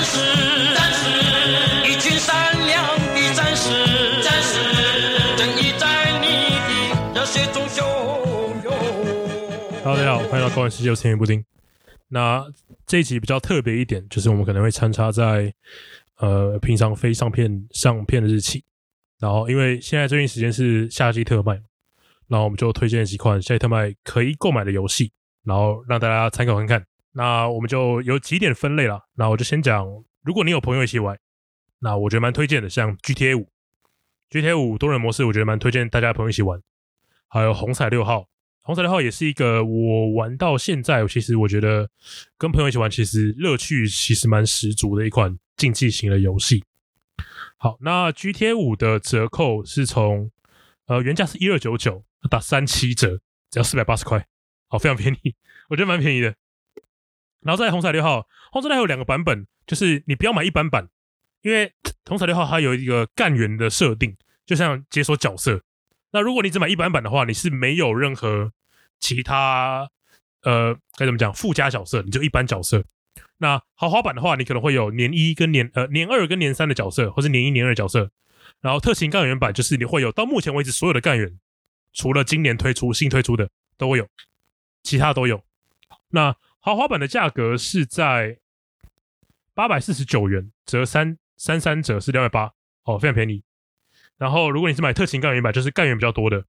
战士，一群善良的战士，战士，正义在你的热血中汹涌。Hello，大家好，欢迎到高玩世界，我是甜布丁。那这一集比较特别一点，就是我们可能会穿插在呃平常非上片上片的日期，然后因为现在最近时间是夏季特卖，然后我们就推荐几款夏季特卖可以购买的游戏，然后让大家参考看看。那我们就有几点分类了，那我就先讲，如果你有朋友一起玩，那我觉得蛮推荐的，像 GTA 五，GTA 五多人模式，我觉得蛮推荐大家朋友一起玩，还有红彩六号。红彩六号也是一个我玩到现在，其实我觉得跟朋友一起玩，其实乐趣其实蛮十足的一款竞技型的游戏。好，那 GTA 五的折扣是从呃原价是一二九九，打三七折，只要四百八十块，好，非常便宜，我觉得蛮便宜的。然后在红彩六号，红彩六号有两个版本，就是你不要买一般版，因为红彩六号它有一个干员的设定，就像解锁角色。那如果你只买一般版的话，你是没有任何其他呃该怎么讲附加角色，你就一般角色。那豪华版的话，你可能会有年一跟年呃年二跟年三的角色，或是年一年二角色。然后特勤干员版就是你会有到目前为止所有的干员，除了今年推出新推出的都会有，其他都有。那豪华版的价格是在八百四十九元，折三三三折是两百八，哦，非常便宜。然后，如果你是买特勤干员版，就是干员比较多的，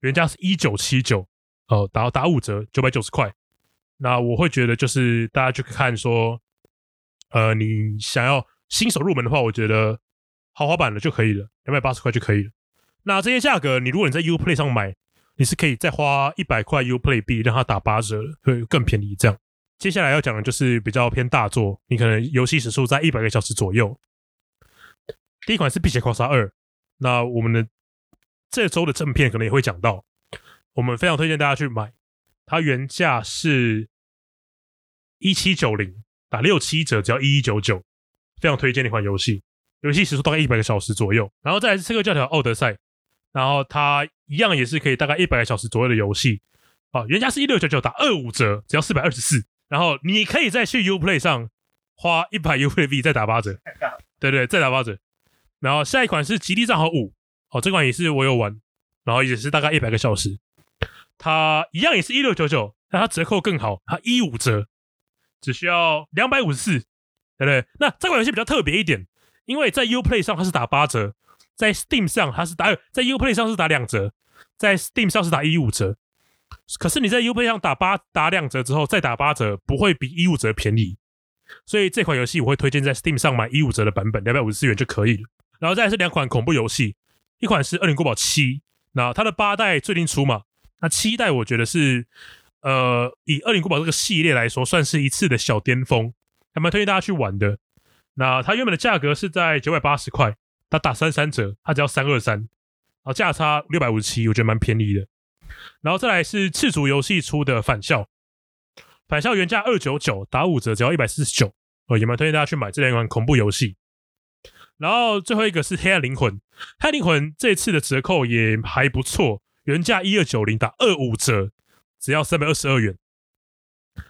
原价是一九七九，哦，打打五折，九百九十块。那我会觉得，就是大家去看说，呃，你想要新手入门的话，我觉得豪华版的就可以了，两百八十块就可以了。那这些价格，你如果你在 Uplay 上买，你是可以再花一百块 Uplay 币让它打八折，会更便宜。这样，接下来要讲的就是比较偏大作，你可能游戏时数在一百个小时左右。第一款是《碧血狂杀二》。那我们的这周的正片可能也会讲到，我们非常推荐大家去买，它原价是一七九零，打六七折只要一一九九，非常推荐的一款游戏，游戏时速大概一百个小时左右。然后再来是《刺客教条：奥德赛》，然后它一样也是可以大概一百个小时左右的游戏，啊，原价是一六九九，打二五折只要四百二十四，然后你可以再去 Uplay 上花一百 Uplay V 再打八折，对对，再打八折。然后下一款是《极地战壕五》，哦，这款也是我有玩，然后也是大概一百个小时，它一样也是一六九九，但它折扣更好，它一五折，只需要两百五十四，对不对？那这款游戏比较特别一点，因为在 Uplay 上它是打八折，在 Steam 上它是打，在 Uplay 上是打两折，在 Steam 上是打一五折，可是你在 U 盘上打八打两折之后再打八折，不会比一五折便宜，所以这款游戏我会推荐在 Steam 上买一五折的版本，两百五十四元就可以了。然后再是两款恐怖游戏，一款是《恶灵古堡七》，那它的八代最近出嘛，那七代我觉得是，呃，以《恶灵古堡》这个系列来说，算是一次的小巅峰，还蛮推荐大家去玩的。那它原本的价格是在九百八十块，它打三三折，它只要三二三，然后价差六百五十七，我觉得蛮便宜的。然后再来是赤足游戏出的《返校》，《返校》原价二九九，打五折只要一百四十九，呃，也蛮推荐大家去买这两款恐怖游戏。然后最后一个是黑暗灵魂，黑暗灵魂这次的折扣也还不错，原价一二九零打二五折，只要三百二十二元。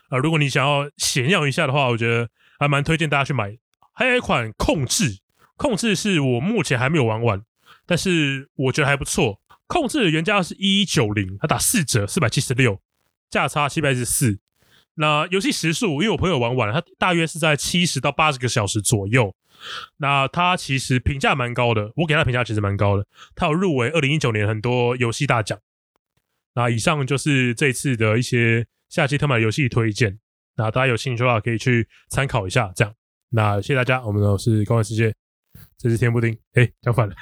啊，如果你想要显耀一下的话，我觉得还蛮推荐大家去买。还有一款控制，控制是我目前还没有玩完，但是我觉得还不错。控制的原价是一一九零，它打四折四百七十六，价差七百一十四。那游戏时数，因为我朋友玩完了，它大约是在七十到八十个小时左右。那他其实评价蛮高的，我给他评价其实蛮高的，他有入围二零一九年很多游戏大奖。那以上就是这次的一些夏季特卖游戏推荐，那大家有兴趣的话可以去参考一下。这样，那谢谢大家，我们都是高玩世界，这是天布丁，哎，讲反了，